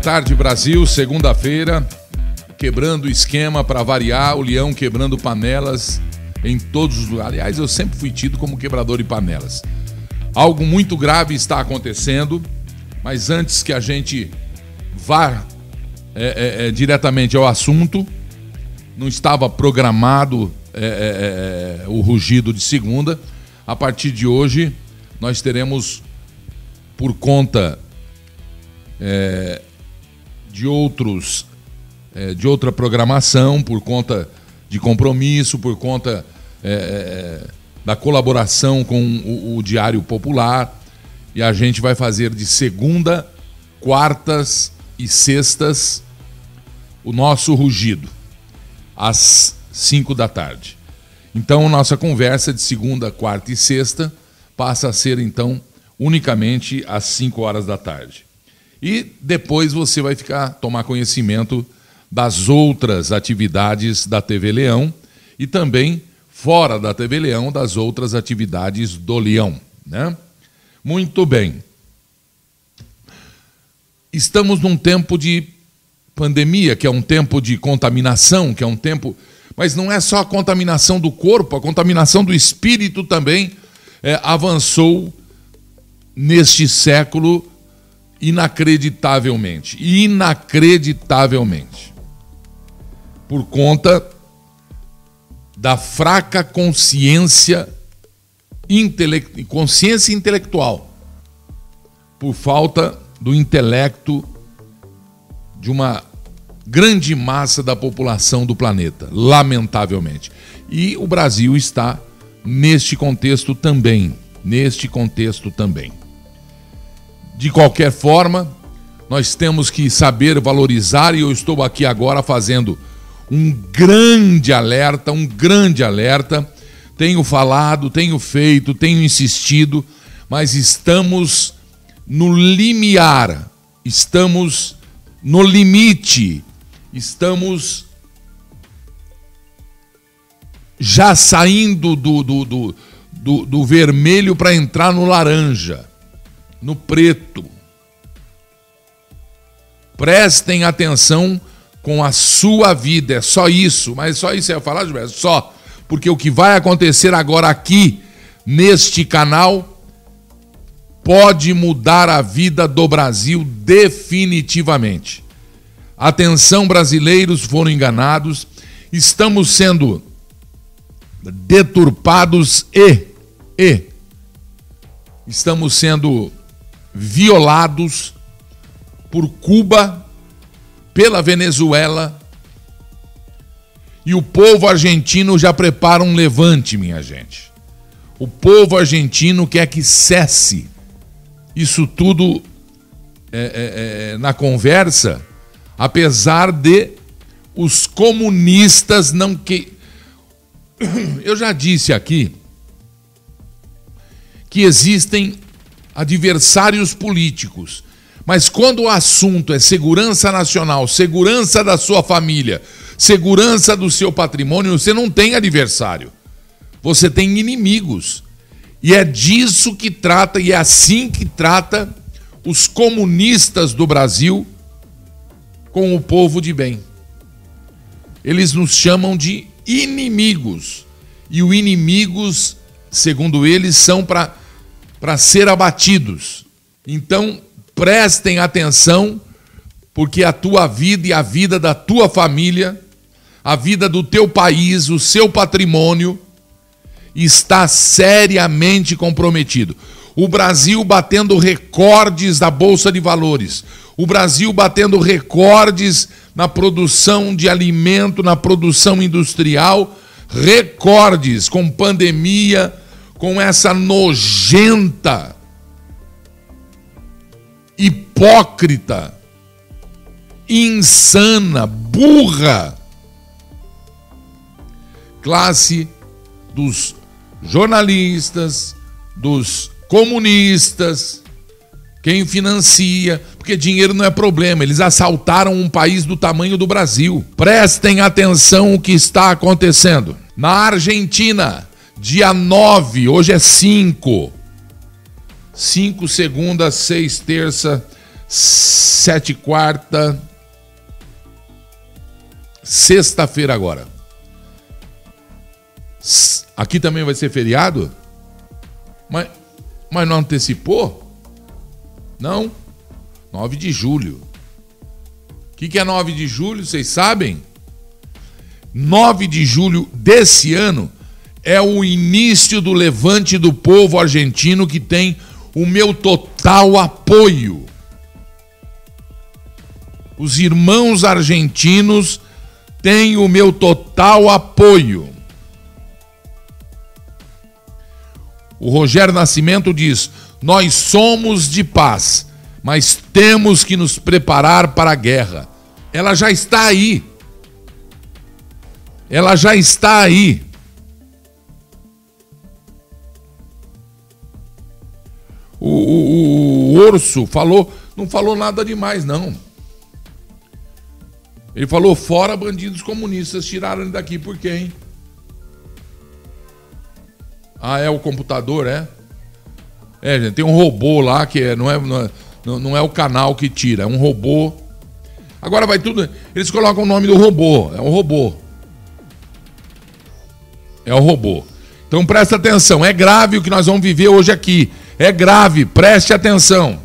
tarde, Brasil. Segunda-feira, quebrando o esquema para variar, o leão quebrando panelas em todos os lugares. Aliás, eu sempre fui tido como quebrador de panelas. Algo muito grave está acontecendo, mas antes que a gente vá é, é, é, diretamente ao assunto, não estava programado é, é, é, o rugido de segunda. A partir de hoje, nós teremos, por conta de outros, de outra programação, por conta de compromisso, por conta da colaboração com o, o Diário Popular, e a gente vai fazer de segunda, quartas e sextas o nosso rugido, às 5 da tarde. Então, nossa conversa de segunda, quarta e sexta passa a ser, então, unicamente às 5 horas da tarde. E depois você vai ficar tomar conhecimento das outras atividades da TV Leão e também fora da TV Leão das outras atividades do Leão, né? Muito bem. Estamos num tempo de pandemia, que é um tempo de contaminação, que é um tempo. Mas não é só a contaminação do corpo, a contaminação do espírito também é, avançou neste século inacreditavelmente. Inacreditavelmente. Por conta da fraca consciência, intele... consciência intelectual. Por falta do intelecto de uma grande massa da população do planeta, lamentavelmente. E o Brasil está neste contexto também, neste contexto também. De qualquer forma, nós temos que saber valorizar e eu estou aqui agora fazendo um grande alerta, um grande alerta. Tenho falado, tenho feito, tenho insistido, mas estamos no limiar, estamos no limite, estamos já saindo do, do, do, do, do vermelho para entrar no laranja, no preto. Prestem atenção com a sua vida, é só isso, mas só isso ia falar, Gilberto, só, porque o que vai acontecer agora aqui, neste canal, pode mudar a vida do Brasil definitivamente. Atenção, brasileiros foram enganados, estamos sendo deturpados e, e estamos sendo violados por Cuba, pela Venezuela, e o povo argentino já prepara um levante, minha gente. O povo argentino quer que cesse isso tudo é, é, é, na conversa, apesar de os comunistas não que. Eu já disse aqui que existem adversários políticos, mas quando o assunto é segurança nacional, segurança da sua família, segurança do seu patrimônio, você não tem adversário. Você tem inimigos. E é disso que trata, e é assim que trata os comunistas do Brasil com o povo de bem. Eles nos chamam de inimigos. E os inimigos, segundo eles, são para ser abatidos. Então, prestem atenção, porque a tua vida e a vida da tua família, a vida do teu país, o seu patrimônio, está seriamente comprometido. O Brasil batendo recordes da Bolsa de Valores. O Brasil batendo recordes na produção de alimento, na produção industrial, recordes com pandemia, com essa nojenta, hipócrita, insana, burra classe dos jornalistas, dos comunistas, quem financia, porque dinheiro não é problema. Eles assaltaram um país do tamanho do Brasil. Prestem atenção o que está acontecendo. Na Argentina, dia 9, hoje é 5. 5, segunda, 6, terça, sete quarta, sexta-feira agora. Aqui também vai ser feriado? Mas, mas não antecipou? Não. 9 de julho. O que, que é 9 de julho? Vocês sabem? 9 de julho desse ano é o início do levante do povo argentino que tem o meu total apoio. Os irmãos argentinos têm o meu total apoio. O Rogério Nascimento diz: Nós somos de paz, mas temos que nos preparar para a guerra. Ela já está aí. Ela já está aí. O, o, o, Orso falou, não falou nada demais, não. Ele falou: fora bandidos comunistas, tiraram ele daqui por quem? Ah, é o computador, é? É, gente, tem um robô lá que é, não, é, não, é, não é o canal que tira, é um robô. Agora vai tudo. Eles colocam o nome do robô, é um robô. É o robô. Então presta atenção, é grave o que nós vamos viver hoje aqui. É grave, preste atenção.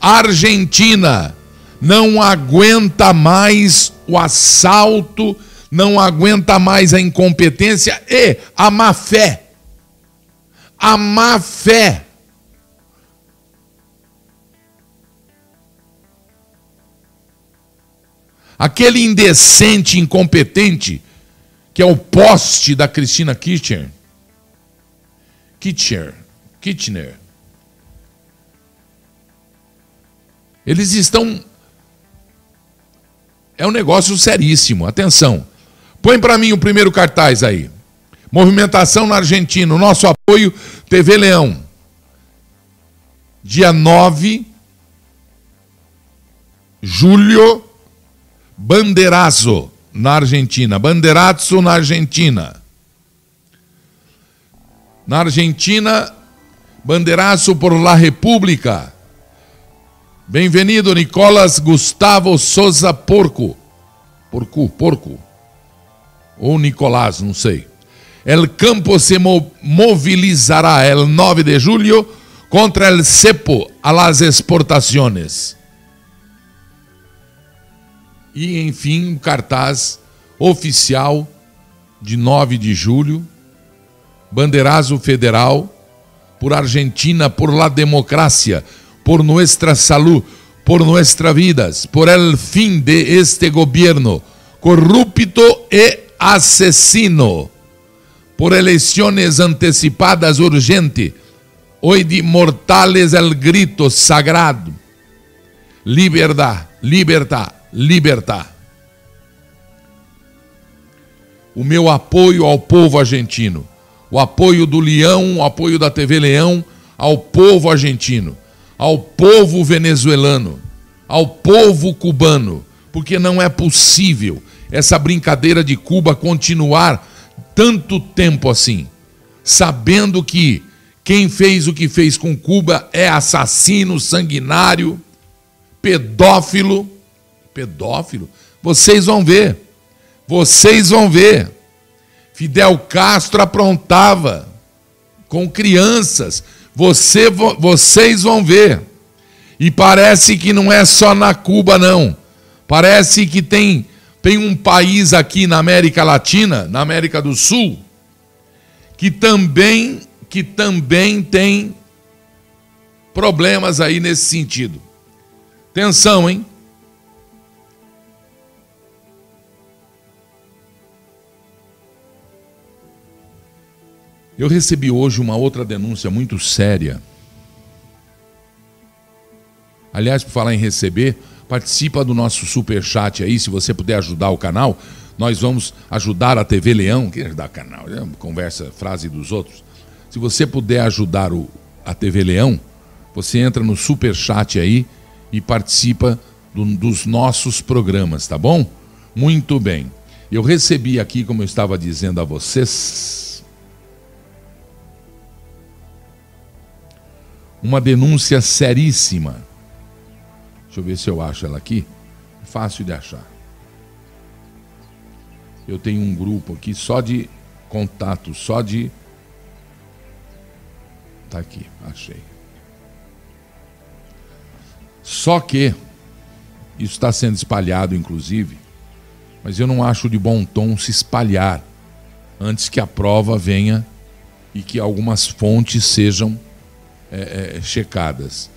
Argentina não aguenta mais o assalto, não aguenta mais a incompetência e a má fé. A má fé. Aquele indecente, incompetente, que é o poste da Cristina Kirchner. Kirchner. Kirchner. Eles estão. É um negócio seríssimo. Atenção. Põe para mim o primeiro cartaz aí. Movimentação na Argentina. O nosso apoio, TV Leão. Dia 9, julho, Banderazo, na Argentina. Banderazo, na Argentina. Na Argentina, Banderazo por la República. Bem-vindo, Nicolas Gustavo Souza Porco. Porco, porco. Ou Nicolás, não sei. El campo se movilizará el 9 de julho contra el cepo a las exportaciones. E, enfim, um cartaz oficial de 9 de julho, bandeirazo federal, por Argentina, por la democracia, por nuestra salud, por nuestras vidas, por el fin de este gobierno corrupto e asesino, por eleições antecipadas urgente, hoy de mortales el grito sagrado, liberdade, libertad, libertad. O meu apoio ao povo argentino, o apoio do Leão, o apoio da TV Leão ao povo argentino ao povo venezuelano, ao povo cubano, porque não é possível essa brincadeira de Cuba continuar tanto tempo assim, sabendo que quem fez o que fez com Cuba é assassino, sanguinário, pedófilo. Pedófilo? Vocês vão ver. Vocês vão ver. Fidel Castro aprontava com crianças, você, vocês vão ver. E parece que não é só na Cuba, não. Parece que tem, tem um país aqui na América Latina, na América do Sul, que também, que também tem problemas aí nesse sentido. Atenção, hein? Eu recebi hoje uma outra denúncia muito séria. Aliás, por falar em receber, participa do nosso super chat aí, se você puder ajudar o canal, nós vamos ajudar a TV Leão, que ajudar o canal, é conversa, frase dos outros. Se você puder ajudar o, a TV Leão, você entra no super chat aí e participa do, dos nossos programas, tá bom? Muito bem. Eu recebi aqui, como eu estava dizendo a vocês, uma denúncia seríssima Deixa eu ver se eu acho ela aqui. Fácil de achar. Eu tenho um grupo aqui só de contato, só de. Tá aqui, achei. Só que isso está sendo espalhado, inclusive, mas eu não acho de bom tom se espalhar antes que a prova venha e que algumas fontes sejam é, é, checadas.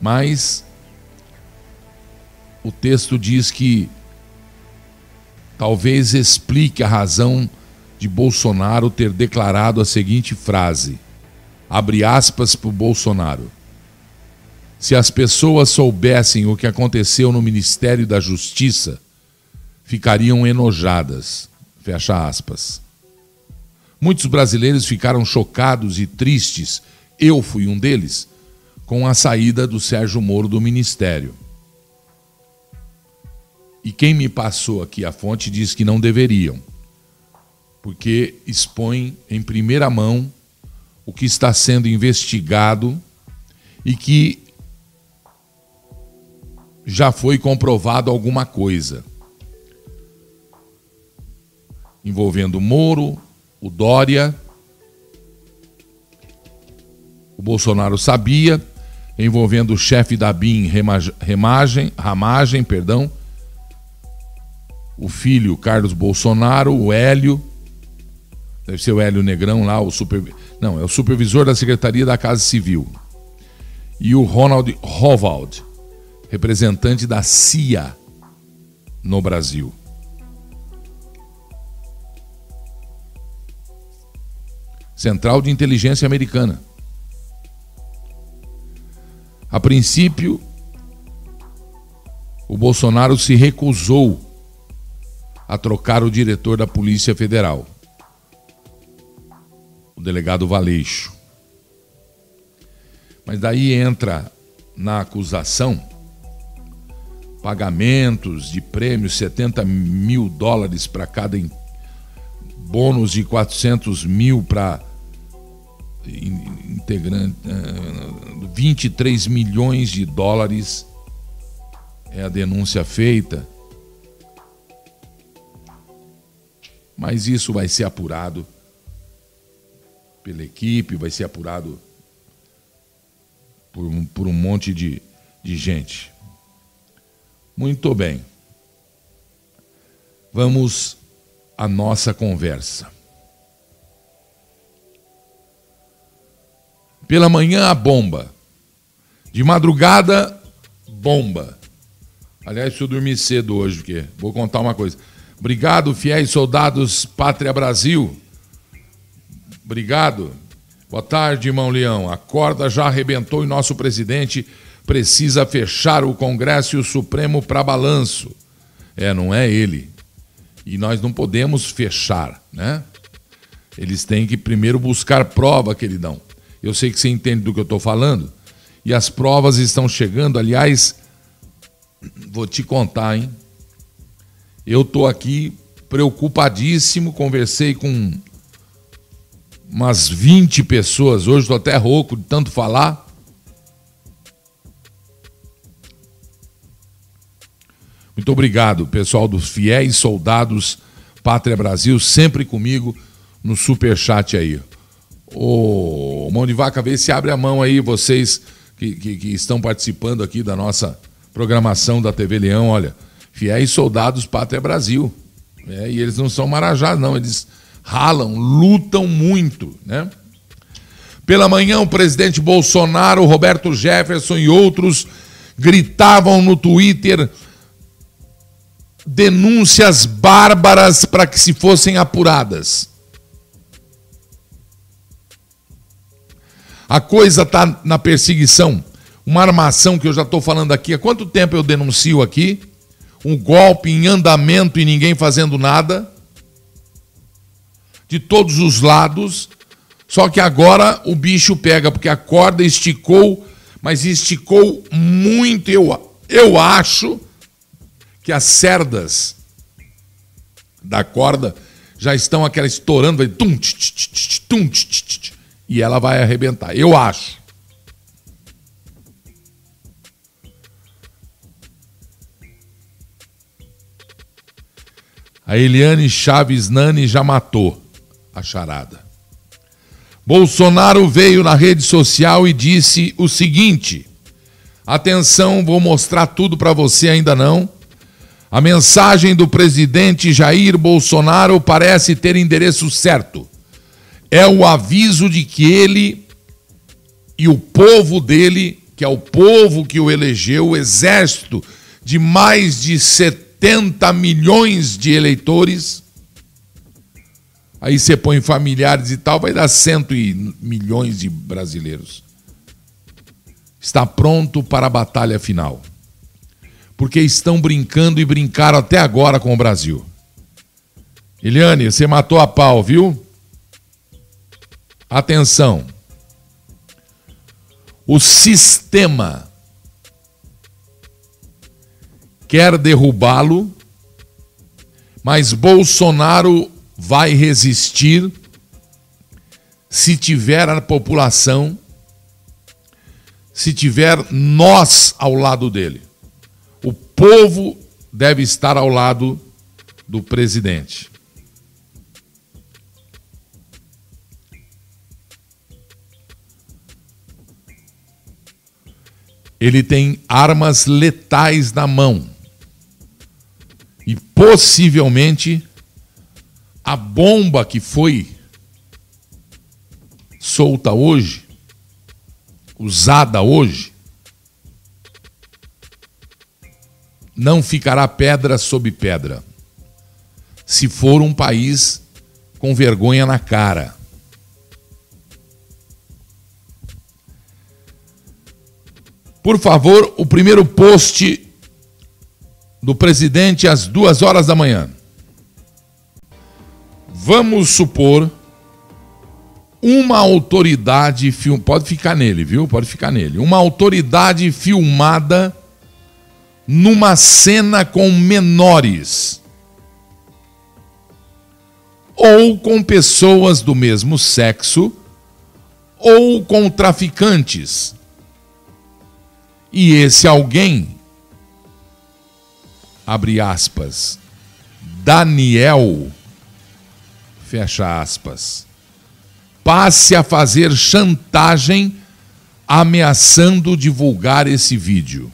Mas o texto diz que talvez explique a razão de Bolsonaro ter declarado a seguinte frase: abre aspas para o Bolsonaro. Se as pessoas soubessem o que aconteceu no Ministério da Justiça, ficariam enojadas. Fecha aspas. Muitos brasileiros ficaram chocados e tristes, eu fui um deles, com a saída do Sérgio Moro do Ministério. E quem me passou aqui a fonte diz que não deveriam, porque expõe em primeira mão o que está sendo investigado e que já foi comprovado alguma coisa envolvendo Moro, o Dória. O Bolsonaro sabia, envolvendo o chefe da BIM Remagem, Ramagem, perdão, o filho Carlos Bolsonaro, o Hélio, deve ser o Hélio Negrão lá, o super, não, é o supervisor da Secretaria da Casa Civil. E o Ronald Hovald, representante da CIA no Brasil. Central de Inteligência Americana. A princípio, o Bolsonaro se recusou a trocar o diretor da Polícia Federal, o delegado Valeixo. Mas daí entra na acusação pagamentos de prêmios, 70 mil dólares para cada bônus de 400 mil para integrante, 23 eh, milhões de dólares é a denúncia feita. Mas isso vai ser apurado pela equipe, vai ser apurado por um, por um monte de, de gente. Muito bem. Vamos à nossa conversa. Pela manhã, a bomba. De madrugada, bomba. Aliás, preciso dormir cedo hoje, porque vou contar uma coisa. Obrigado, fiéis soldados Pátria Brasil. Obrigado. Boa tarde, irmão Leão. A corda já arrebentou e nosso presidente precisa fechar o Congresso e o Supremo para balanço. É, não é ele. E nós não podemos fechar, né? Eles têm que primeiro buscar prova, queridão. Eu sei que você entende do que eu estou falando. E as provas estão chegando. Aliás, vou te contar, hein? Eu estou aqui preocupadíssimo. Conversei com umas 20 pessoas. Hoje estou até rouco de tanto falar. Muito obrigado, pessoal dos fiéis soldados Pátria Brasil, sempre comigo no super chat aí. Ô, Mão de Vaca, vê se abre a mão aí, vocês que, que, que estão participando aqui da nossa programação da TV Leão, olha, fiéis soldados Pátria Brasil. É, e eles não são marajás, não, eles ralam, lutam muito, né? Pela manhã, o presidente Bolsonaro, Roberto Jefferson e outros gritavam no Twitter denúncias bárbaras para que se fossem apuradas. A coisa está na perseguição. Uma armação que eu já estou falando aqui. Há quanto tempo eu denuncio aqui? Um golpe em andamento e ninguém fazendo nada. De todos os lados. Só que agora o bicho pega, porque a corda esticou, mas esticou muito. Eu, eu acho que as cerdas da corda já estão aquela estourando, vai tum, tch, tch, tch, tum, tch, tch, e ela vai arrebentar. Eu acho. A Eliane Chaves Nani já matou a charada. Bolsonaro veio na rede social e disse o seguinte: Atenção, vou mostrar tudo para você ainda não. A mensagem do presidente Jair Bolsonaro parece ter endereço certo. É o aviso de que ele e o povo dele, que é o povo que o elegeu, o exército de mais de 70 milhões de eleitores, aí você põe familiares e tal, vai dar cento e milhões de brasileiros. Está pronto para a batalha final. Porque estão brincando e brincaram até agora com o Brasil. Eliane, você matou a pau, viu? Atenção. O sistema quer derrubá-lo, mas Bolsonaro vai resistir se tiver a população, se tiver nós ao lado dele. O povo deve estar ao lado do presidente. Ele tem armas letais na mão. E possivelmente a bomba que foi solta hoje, usada hoje, não ficará pedra sobre pedra. Se for um país com vergonha na cara. Por favor, o primeiro post do presidente às duas horas da manhã. Vamos supor uma autoridade film... pode ficar nele, viu? Pode ficar nele. Uma autoridade filmada numa cena com menores ou com pessoas do mesmo sexo ou com traficantes. E esse alguém abre aspas, Daniel, fecha aspas, passe a fazer chantagem ameaçando divulgar esse vídeo.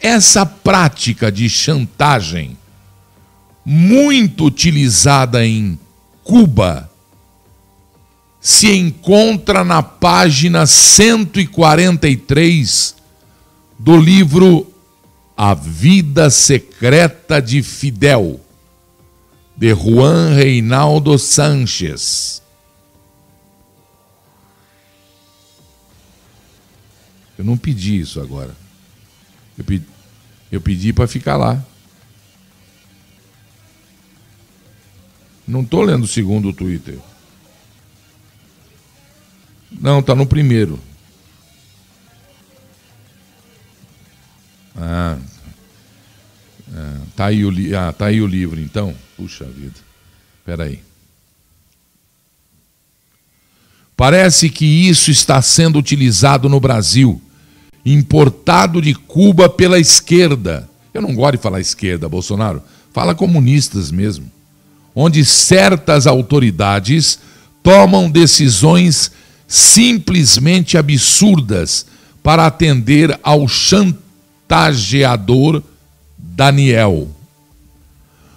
Essa prática de chantagem, muito utilizada em Cuba, se encontra na página 143 do livro A Vida Secreta de Fidel, de Juan Reinaldo Sanches. Eu não pedi isso agora. Eu pedi, eu pedi para ficar lá. Não estou lendo o segundo Twitter. Não, está no primeiro. Ah, ah, tá, aí o li... ah, tá aí o livro, então. Puxa vida. Espera aí. Parece que isso está sendo utilizado no Brasil, importado de Cuba pela esquerda. Eu não gosto de falar esquerda, Bolsonaro. Fala comunistas mesmo. Onde certas autoridades tomam decisões simplesmente absurdas para atender ao chantageador Daniel.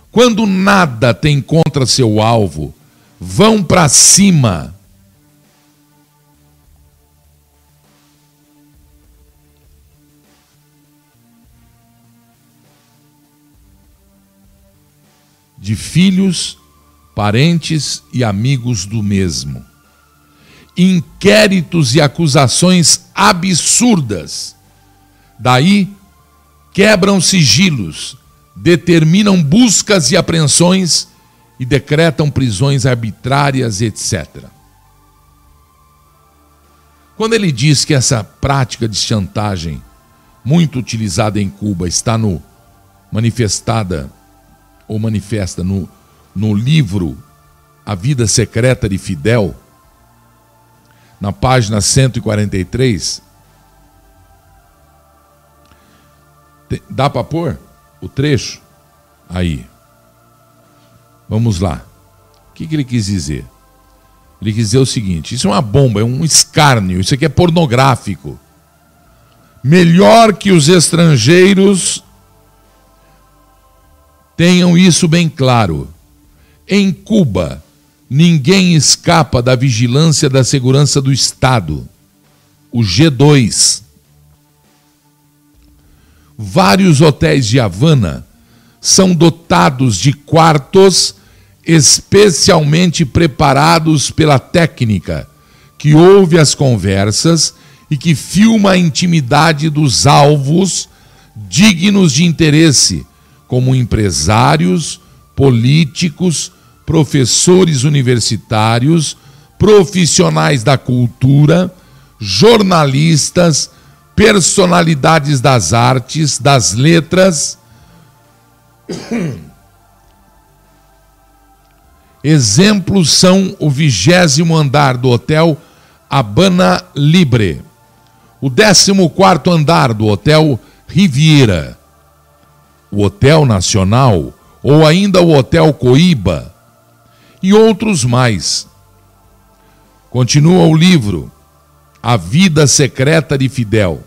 Quando nada tem contra seu alvo, vão para cima. De filhos, parentes e amigos do mesmo. Inquéritos e acusações absurdas. Daí quebram sigilos, determinam buscas e apreensões e decretam prisões arbitrárias, etc. Quando ele diz que essa prática de chantagem, muito utilizada em Cuba, está no manifestada ou manifesta no, no livro A Vida Secreta de Fidel, na página 143, Dá para pôr? o trecho? Aí. Vamos lá. O que, que ele quis dizer? Ele quis dizer o seguinte: isso é uma bomba, é um escárnio, isso aqui é pornográfico. Melhor que os estrangeiros tenham isso bem claro. Em Cuba, ninguém escapa da vigilância da segurança do Estado. O G2. Vários hotéis de Havana são dotados de quartos especialmente preparados pela técnica que ouve as conversas e que filma a intimidade dos alvos dignos de interesse, como empresários, políticos, professores universitários, profissionais da cultura, jornalistas, personalidades das artes, das letras. Exemplos são o vigésimo andar do hotel Habana Libre, o décimo quarto andar do hotel Riviera, o Hotel Nacional ou ainda o Hotel Coíba e outros mais. Continua o livro A Vida Secreta de Fidel.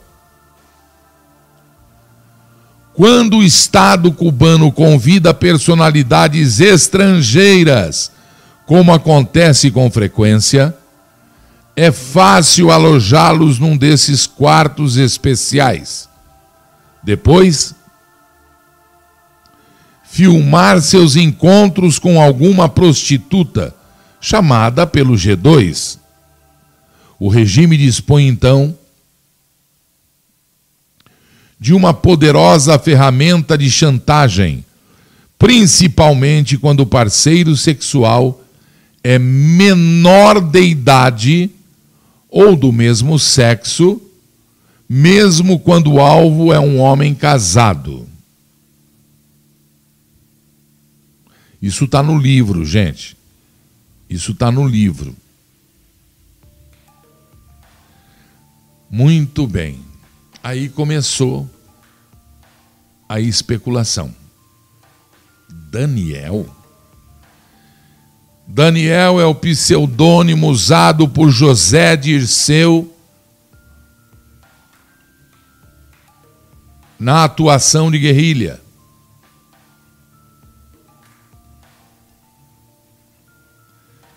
Quando o Estado cubano convida personalidades estrangeiras, como acontece com frequência, é fácil alojá-los num desses quartos especiais. Depois, filmar seus encontros com alguma prostituta, chamada pelo G2. O regime dispõe então de uma poderosa ferramenta de chantagem, principalmente quando o parceiro sexual é menor de idade ou do mesmo sexo, mesmo quando o alvo é um homem casado. Isso está no livro, gente. Isso está no livro. Muito bem. Aí começou a especulação. Daniel? Daniel é o pseudônimo usado por José Dirceu na atuação de guerrilha.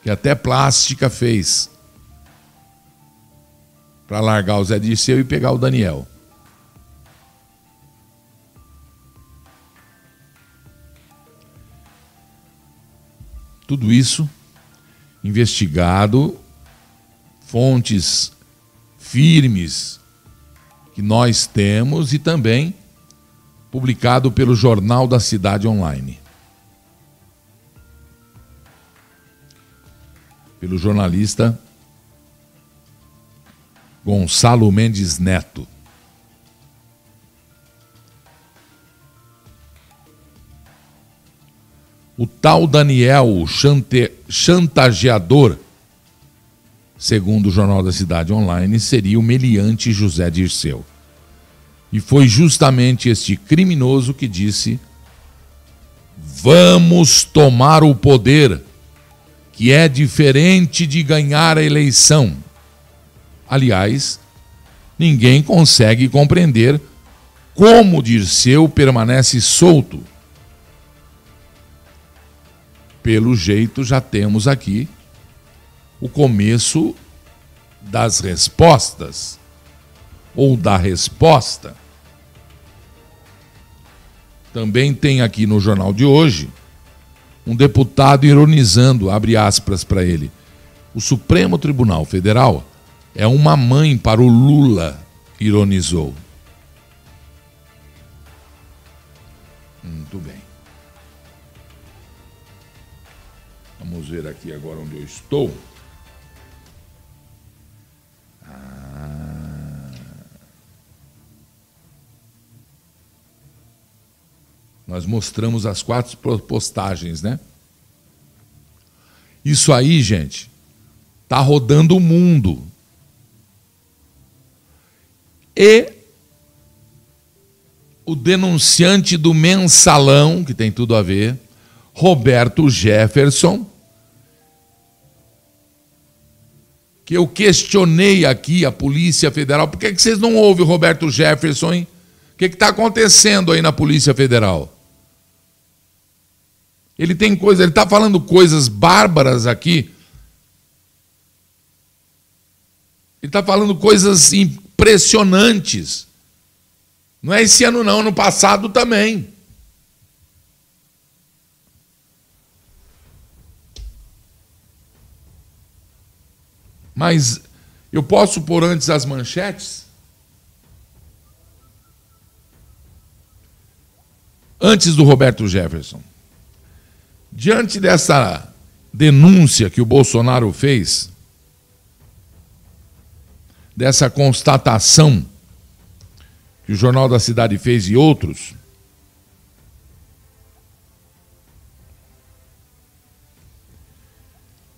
Que até plástica fez para largar o Zé Dirceu e pegar o Daniel. Tudo isso investigado, fontes firmes que nós temos e também publicado pelo Jornal da Cidade Online. Pelo jornalista Gonçalo Mendes Neto. O tal Daniel, o chante, chantageador, segundo o Jornal da Cidade Online, seria o meliante José Dirceu. E foi justamente este criminoso que disse: Vamos tomar o poder, que é diferente de ganhar a eleição. Aliás, ninguém consegue compreender como Dirceu permanece solto pelo jeito, já temos aqui o começo das respostas, ou da resposta. Também tem aqui no jornal de hoje um deputado ironizando, abre aspas para ele. O Supremo Tribunal Federal é uma mãe para o Lula, ironizou. Muito bem. Vamos ver aqui agora onde eu estou. Ah. Nós mostramos as quatro postagens, né? Isso aí, gente, tá rodando o mundo. E o denunciante do mensalão, que tem tudo a ver, Roberto Jefferson, que eu questionei aqui a Polícia Federal, por que, que vocês não ouvem o Roberto Jefferson, hein? O que está acontecendo aí na Polícia Federal? Ele tem coisa, ele está falando coisas bárbaras aqui. Ele está falando coisas impressionantes. Não é esse ano, não, ano passado também. Mas eu posso pôr antes as manchetes? Antes do Roberto Jefferson. Diante dessa denúncia que o Bolsonaro fez, dessa constatação que o Jornal da Cidade fez e outros,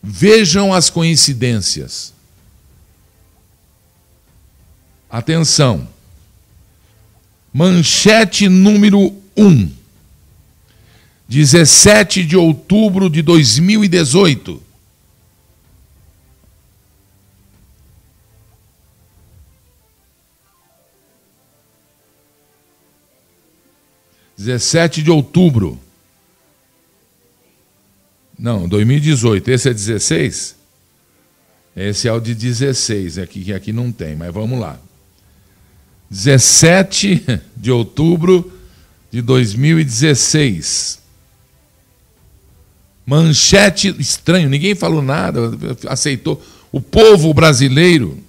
vejam as coincidências. Atenção. Manchete número 1. 17 de outubro de 2018. 17 de outubro. Não, 2018. Esse é 16? Esse é o de 16, aqui, que aqui não tem, mas vamos lá. 17 de outubro de 2016. Manchete estranho, ninguém falou nada, aceitou. O povo brasileiro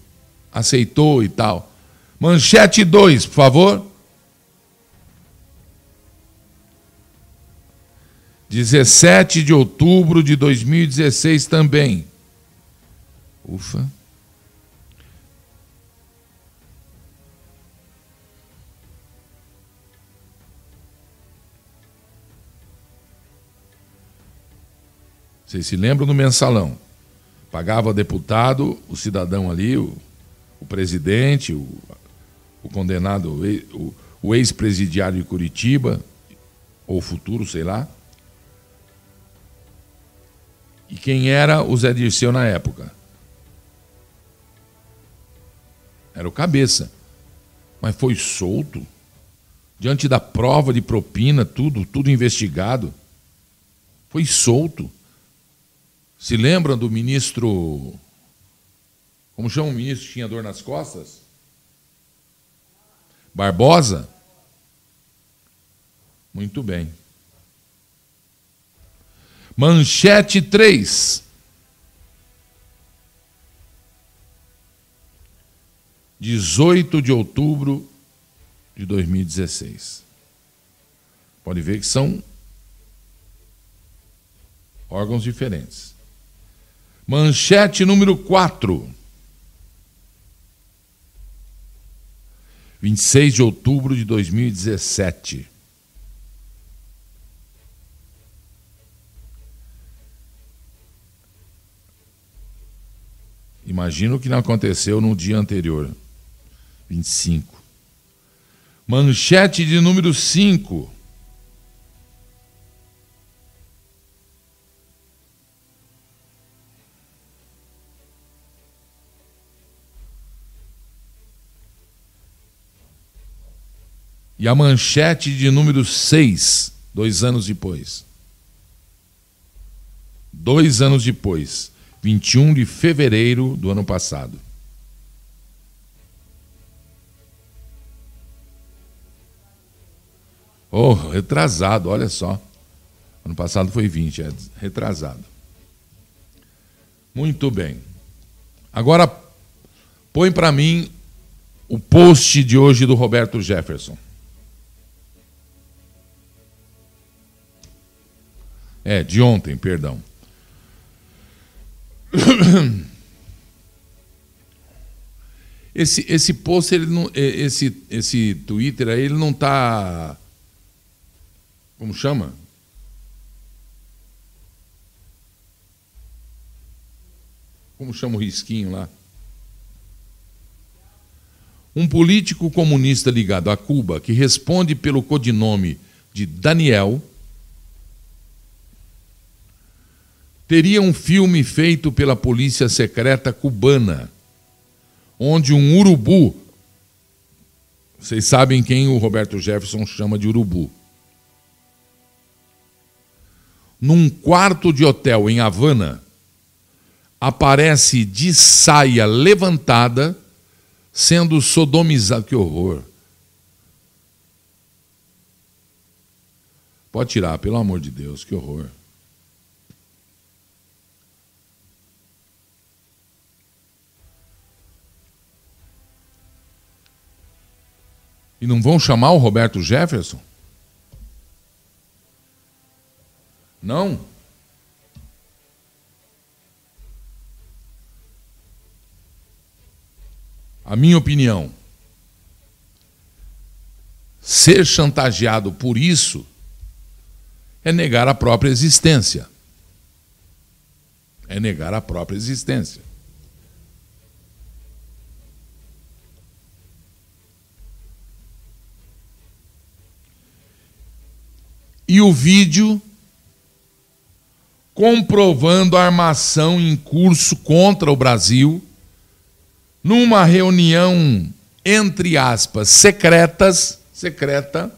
aceitou e tal. Manchete 2, por favor. 17 de outubro de 2016 também. Ufa. Vocês se lembram do mensalão? Pagava deputado, o cidadão ali, o, o presidente, o, o condenado, o, o ex-presidiário de Curitiba, ou futuro, sei lá e quem era o Zé Dirceu na época? Era o cabeça. Mas foi solto. Diante da prova de propina, tudo, tudo investigado. Foi solto. Se lembram do ministro. Como chama o ministro que tinha dor nas costas? Barbosa? Muito bem. Manchete 3. Dezoito de outubro de 2016. Pode ver que são órgãos diferentes. Manchete número 4. 26 de outubro de 2017. Imagino que não aconteceu no dia anterior. 25. Manchete de número 5. E a manchete de número 6, dois anos depois. Dois anos depois. 21 de fevereiro do ano passado. Oh, retrasado, olha só. Ano passado foi 20, é retrasado. Muito bem. Agora, põe para mim o post de hoje do Roberto Jefferson. É, de ontem, perdão. Esse, esse post, ele não, esse, esse Twitter aí, ele não está. Como chama? Como chama o risquinho lá? um político comunista ligado a Cuba que responde pelo codinome de Daniel teria um filme feito pela polícia secreta cubana, onde um urubu, vocês sabem quem o Roberto Jefferson chama de urubu, num quarto de hotel em Havana, aparece de saia levantada, sendo sodomizado. Que horror! Pode tirar, pelo amor de Deus, que horror. E não vão chamar o Roberto Jefferson? Não? A minha opinião, ser chantageado por isso é negar a própria existência. É negar a própria existência. E o vídeo comprovando a armação em curso contra o Brasil numa reunião entre aspas secretas, secreta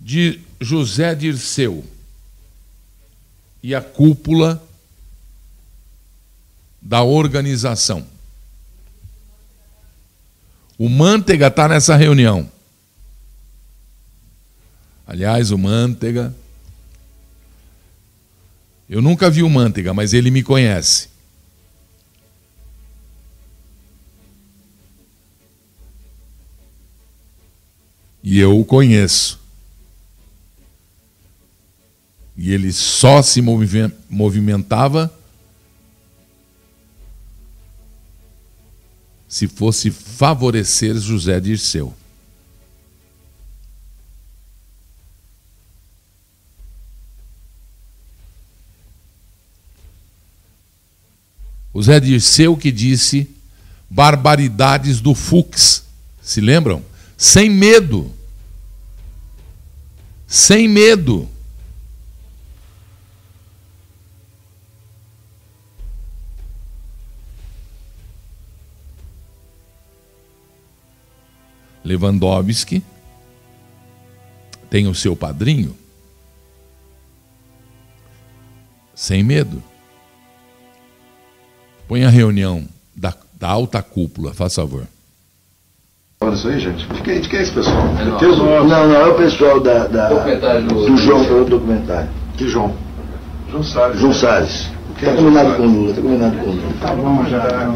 de José Dirceu e a cúpula da organização. O Manteiga está nessa reunião. Aliás, o Manteiga. Eu nunca vi o Manteiga, mas ele me conhece. E eu o conheço. E ele só se movimentava se fosse favorecer José Dirceu. O Zé Dirceu que disse barbaridades do Fux. Se lembram? Sem medo. Sem medo. Lewandowski tem o seu padrinho sem medo. Põe a reunião da, da alta cúpula, faz favor. Olha isso aí, gente. De quem, de quem é esse pessoal? É não, não, não, é o pessoal da, da do, do João, do documentário. Que João? João Salles. João Salles. Está é combinado com o Lula, está combinado com o Lula. Tá bom já.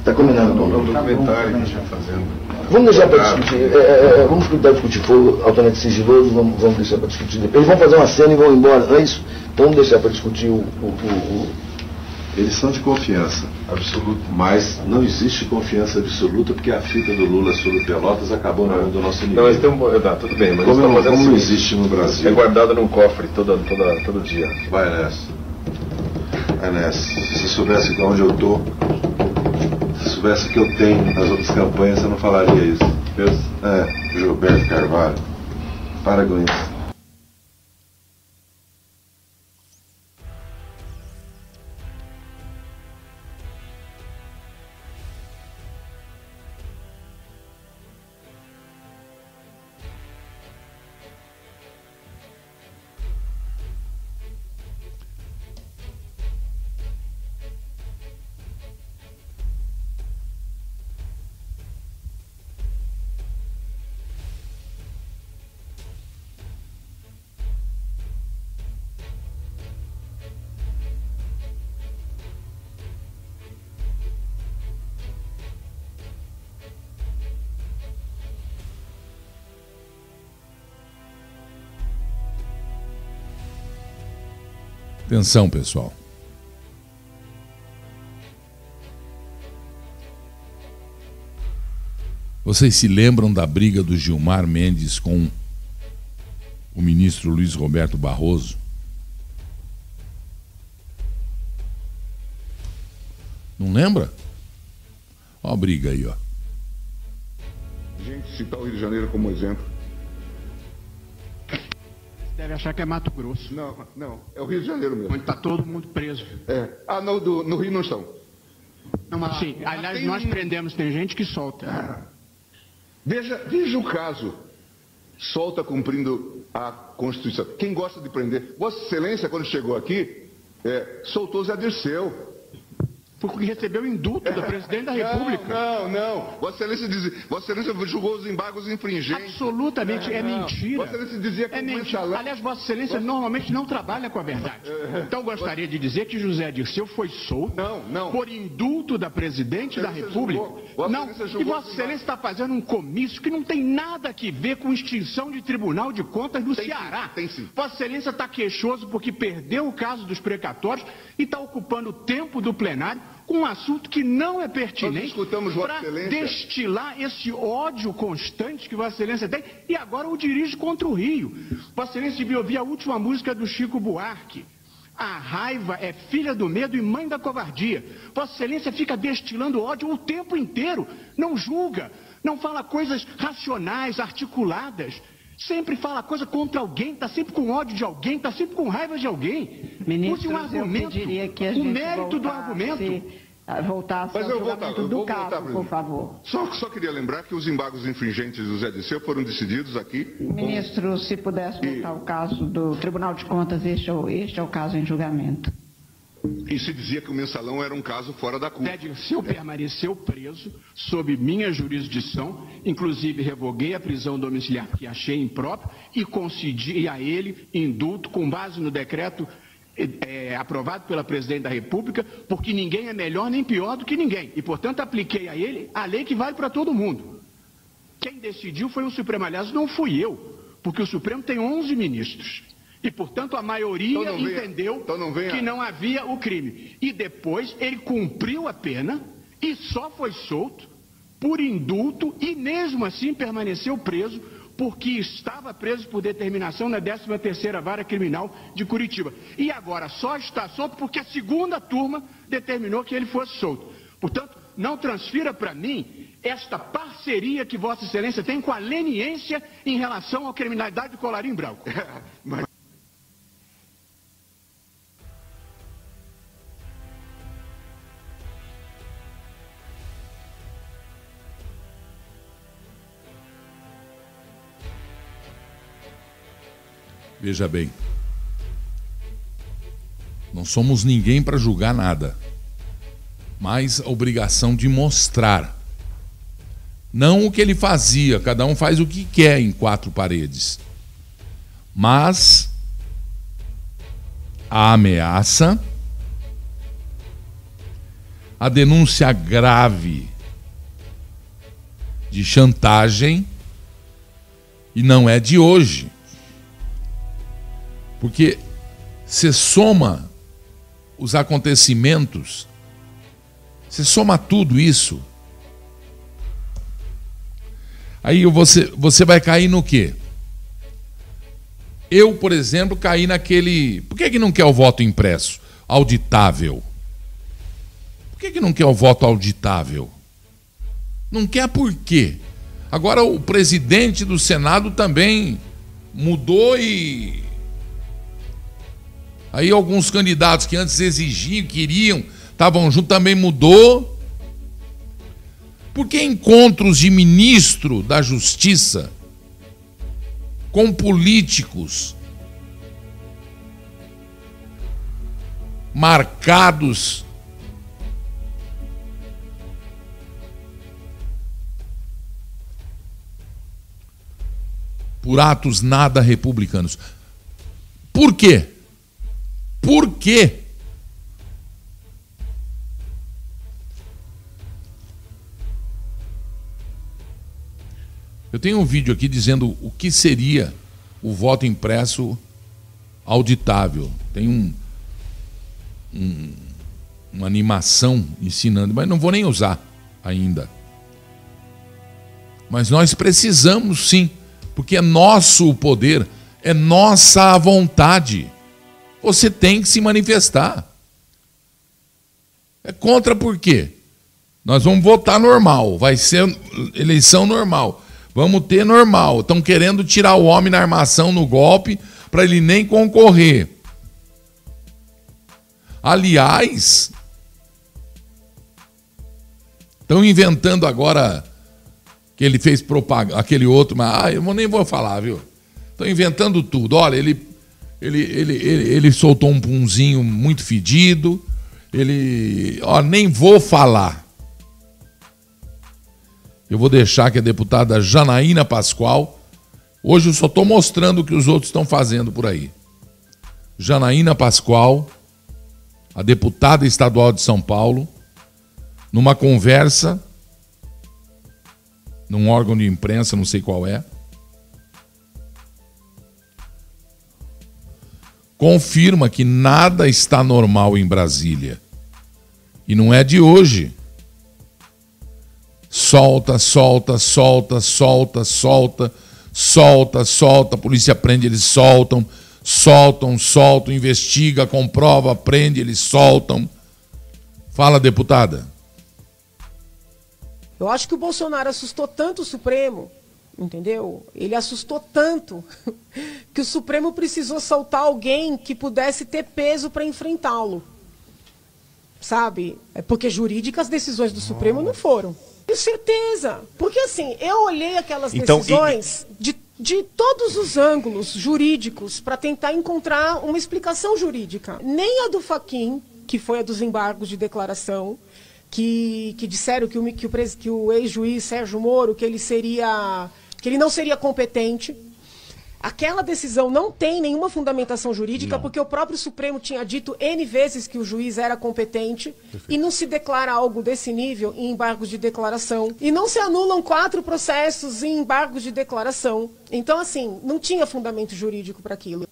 Está combinado com o Lula. É um documentário que a gente está fazendo. Vamos deixar para discutir. É, é, é, vamos tentar discutir. For altamente sigiloso, vamos, vamos deixar para discutir depois. Eles vão fazer uma cena e vão embora. Não é isso? Então vamos deixar para discutir o, o, o eles são de confiança absoluta, mas não existe confiança absoluta porque a fita do Lula sobre Pelotas acabou na mão do nosso inimigo. Não, mas tem um, tá, tudo bem, mas como, como assim, não existe no Brasil. É guardado num cofre todo, todo, todo dia. Vai nessa. Vai nessa. Se soubesse de onde eu tô, se soubesse que eu tenho nas outras campanhas, você não falaria isso. Deus. É, Gilberto Carvalho. Para Atenção, pessoal. Vocês se lembram da briga do Gilmar Mendes com o ministro Luiz Roberto Barroso? Não lembra? Ó a briga aí, ó. Gente, citar o Rio de Janeiro como exemplo. Deve achar que é Mato Grosso. Não, não, é o Rio de Janeiro mesmo. Onde está todo mundo preso. É. Ah, no, do, no Rio não estão. Não, mas sim, aliás, tem nós prendemos, tem gente que solta. Veja, veja o caso. Solta cumprindo a Constituição. Quem gosta de prender? Vossa Excelência, quando chegou aqui, é, soltou Zé Dirceu. Porque recebeu indulto do presidente da República. Não, não, não. Vossa Excelência, diz, Vossa Excelência julgou os embargos infringentes. Absolutamente é, Não. mentira. Vossa Excelência dizia que é mentira. Aliás, Vossa Excelência normalmente não trabalha com a verdade. Então gostaria de dizer que José Dirceu foi solto Não, não. por indulto da presidente da República. julgou- Vossa não, e Vossa os Excelência está fazendo um comício que não tem nada a ver com extinção de Tribunal de Contas do Tem sim, Ceará. tem sim. Vossa Excelência está queixoso porque perdeu o caso dos precatórios e está ocupando o tempo do plenário um assunto que não é pertinente para destilar esse ódio constante que Vossa Excelência tem e agora o dirige contra o Rio. Vossa Excelência devia ouvir a última música do Chico Buarque. A raiva é filha do medo e mãe da covardia. Vossa Excelência fica destilando ódio o tempo inteiro. Não julga, não fala coisas racionais, articuladas. Sempre fala coisa contra alguém, está sempre com ódio de alguém, está sempre com raiva de alguém. Ministros, Use um argumento, eu pediria que a o mérito do voltasse, ah, voltasse Mas ao eu vou voltar, eu do vou caso, voltar, por favor. Só, só queria lembrar que os embargos infringentes do Zé Disseu foram decididos aqui. com- Ministro, se pudesse voltar ao caso do Tribunal de Contas, este é o, este é o caso em julgamento. E se dizia que o mensalão era um caso fora da curva. Zé Dirceu permaneceu preso sob minha jurisdição, inclusive revoguei a prisão domiciliar que achei imprópria e concedi a ele indulto com base no decreto eh, aprovado pela Presidente da República, porque ninguém é melhor nem pior do que ninguém. E, portanto, apliquei a ele a lei que vale para todo mundo. Quem decidiu foi o Supremo. Aliás, não fui eu, porque o Supremo tem 11 ministros. E, portanto, a maioria Então venha- entendeu então não venha- que não havia o crime. E depois ele cumpriu a pena e só foi solto por indulto e mesmo assim permaneceu preso porque estava preso por determinação na 13ª Vara Criminal de Curitiba. E agora só está solto porque a segunda turma determinou que ele fosse solto. Portanto, não transfira para mim esta parceria que Vossa Excelência tem com a leniência em relação à criminalidade do colarinho branco. Mas- Veja bem. Não somos ninguém para julgar nada. Mas a obrigação de mostrar. Não o que ele fazia, cada um faz o que quer em quatro paredes. Mas a ameaça, a denúncia grave de chantagem, e não é de hoje. Porque você soma os acontecimentos, você soma tudo isso. Aí você, você vai cair no quê? Eu, por exemplo, caí naquele. Por que, que não quer o voto impresso? Auditável. Por que, que não quer o voto auditável? Não quer por quê? Agora o presidente do Senado também mudou e Aí alguns candidatos que antes exigiam, queriam, estavam juntos, também mudou. Por que encontros de ministro da Justiça com políticos marcados por atos nada republicanos? Por quê? Por quê? Eu tenho um vídeo aqui dizendo o que seria o voto impresso auditável. Tem um, um- uma animação ensinando, mas não vou nem usar ainda. Mas nós precisamos sim, porque é nosso o poder, é nossa a vontade. Você tem que se manifestar. É contra por quê? Nós vamos votar normal, vai ser eleição normal. Vamos ter normal. Estão querendo tirar o homem na armação no golpe para ele nem concorrer. Aliás, estão inventando agora que ele fez propaganda, aquele outro, mas ah, eu nem vou falar, viu? Estão inventando tudo. Olha, ele, ele, ele, ele, ele soltou um punzinho muito fedido. Ele, ó, nem vou falar. Eu vou deixar que a deputada Janaína Pascoal. Hoje eu só estou mostrando o que os outros estão fazendo por aí. Janaína Pascoal, a deputada estadual de São Paulo, numa conversa num órgão de imprensa, não sei qual é, confirma que nada está normal em Brasília. E não é de hoje. Solta, solta, solta, solta, solta, solta, solta, a polícia prende, eles soltam, soltam, soltam, investiga, comprova, prende, eles soltam. Fala, deputada. Eu acho que o Bolsonaro assustou tanto o Supremo, entendeu? Ele assustou tanto que o Supremo precisou soltar alguém que pudesse ter peso para enfrentá-lo. Sabe? É porque jurídicas as decisões do Supremo não foram. Tenho certeza. Porque assim, eu olhei aquelas então, decisões e... de, de todos os ângulos jurídicos para tentar encontrar uma explicação jurídica. Nem a do Faquin, que foi a dos embargos de declaração, que, que disseram que o, que o, que o ex-juiz Sérgio Moro que ele seria que ele não seria competente. Aquela decisão não tem nenhuma fundamentação jurídica, não. porque o próprio Supremo tinha dito N vezes que o juiz era competente Perfeito. e não se declara algo desse nível em embargos de declaração. E não se anulam quatro processos em embargos de declaração. Então, assim, não tinha fundamento jurídico para aquilo.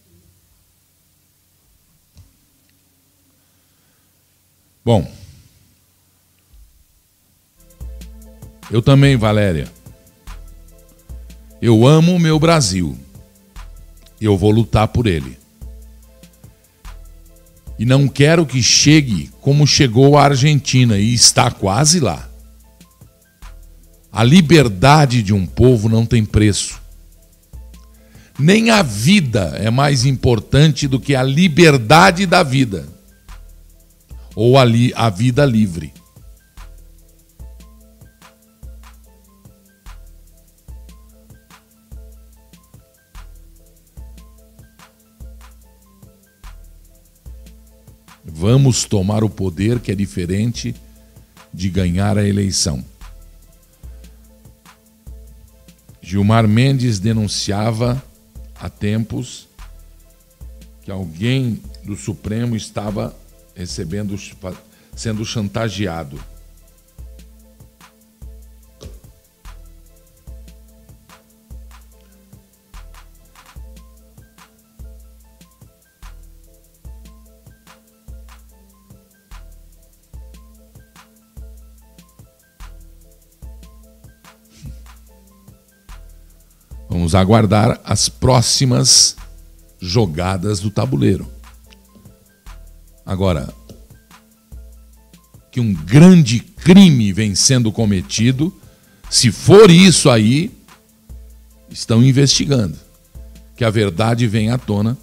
Bom, Eu também, Valéria. Eu amo o meu Brasil. Eu vou lutar por ele. E não quero que chegue como chegou a Argentina e está quase lá. A liberdade de um povo não tem preço. Nem a vida é mais importante do que a liberdade da vida. Ou ali a vida livre. Vamos tomar o poder que é diferente de ganhar a eleição. Gilmar Mendes denunciava há tempos que alguém do Supremo estava recebendo, sendo chantageado. Vamos aguardar as próximas jogadas do tabuleiro. Agora, que um grande crime vem sendo cometido, se for isso aí, estão investigando. Que a verdade venha à tona.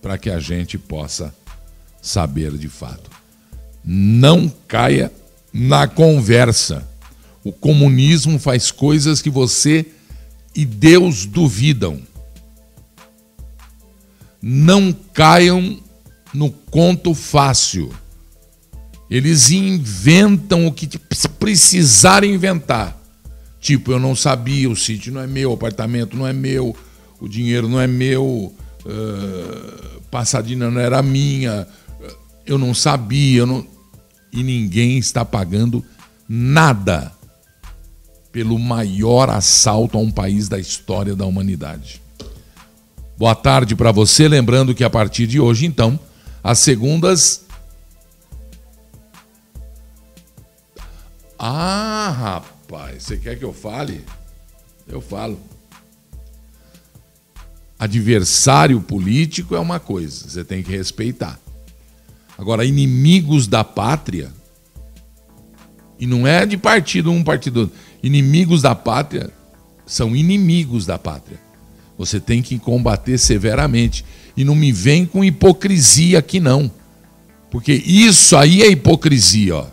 Para que a gente possa saber de fato. Não caia na conversa. O comunismo faz coisas que você e Deus duvidam. Não caiam no conto fácil. Eles inventam o que precisarem inventar. Tipo, eu não sabia, o sítio não é meu, o apartamento não é meu, o dinheiro não é meu, uh, Passadina não era minha, eu não sabia, eu não e ninguém está pagando nada pelo maior assalto a um país da história da humanidade. Boa tarde para você, lembrando que a partir de hoje, então, as segundas. Ah, rapaz, você quer que eu fale? Eu falo. Adversário político é uma coisa, você tem que respeitar. Agora, inimigos da pátria, E não é de partido um, partido outro. Inimigos da pátria são inimigos da pátria. Você tem que combater severamente. E não me vem com hipocrisia aqui, não. Porque isso aí é hipocrisia, ó.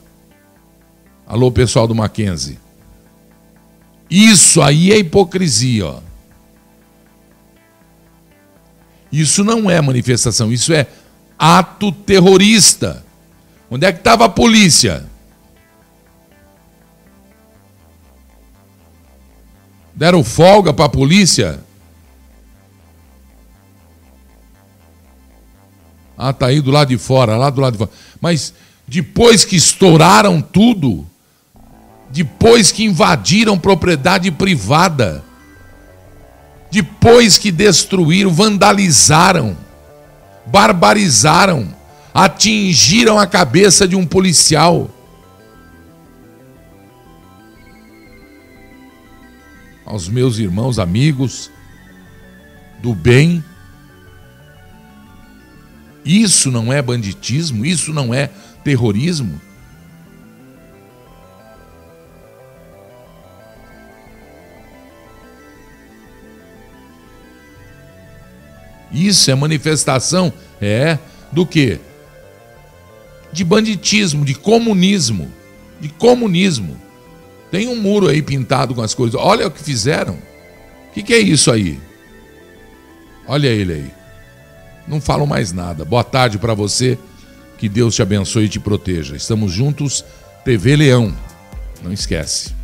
Alô, pessoal do Mackenzie. Isso aí é hipocrisia, ó. Isso não é manifestação, isso é ato terrorista. Onde é que estava a polícia? Deram folga para a polícia? Ah, tá aí do lado de fora, lá do lado de fora. Mas depois que estouraram tudo, depois que invadiram propriedade privada, depois que destruíram, vandalizaram, barbarizaram, atingiram a cabeça de um policial. Aos meus irmãos, amigos do bem, isso não é banditismo, isso não é terrorismo. Isso é manifestação, é, do que? De banditismo, de comunismo. De comunismo. Tem um muro aí pintado com as coisas. Olha o que fizeram. O que, que é isso aí? Olha ele aí. Não falo mais nada. Boa tarde para você. Que Deus te abençoe e te proteja. Estamos juntos. TV Leão. Não esquece.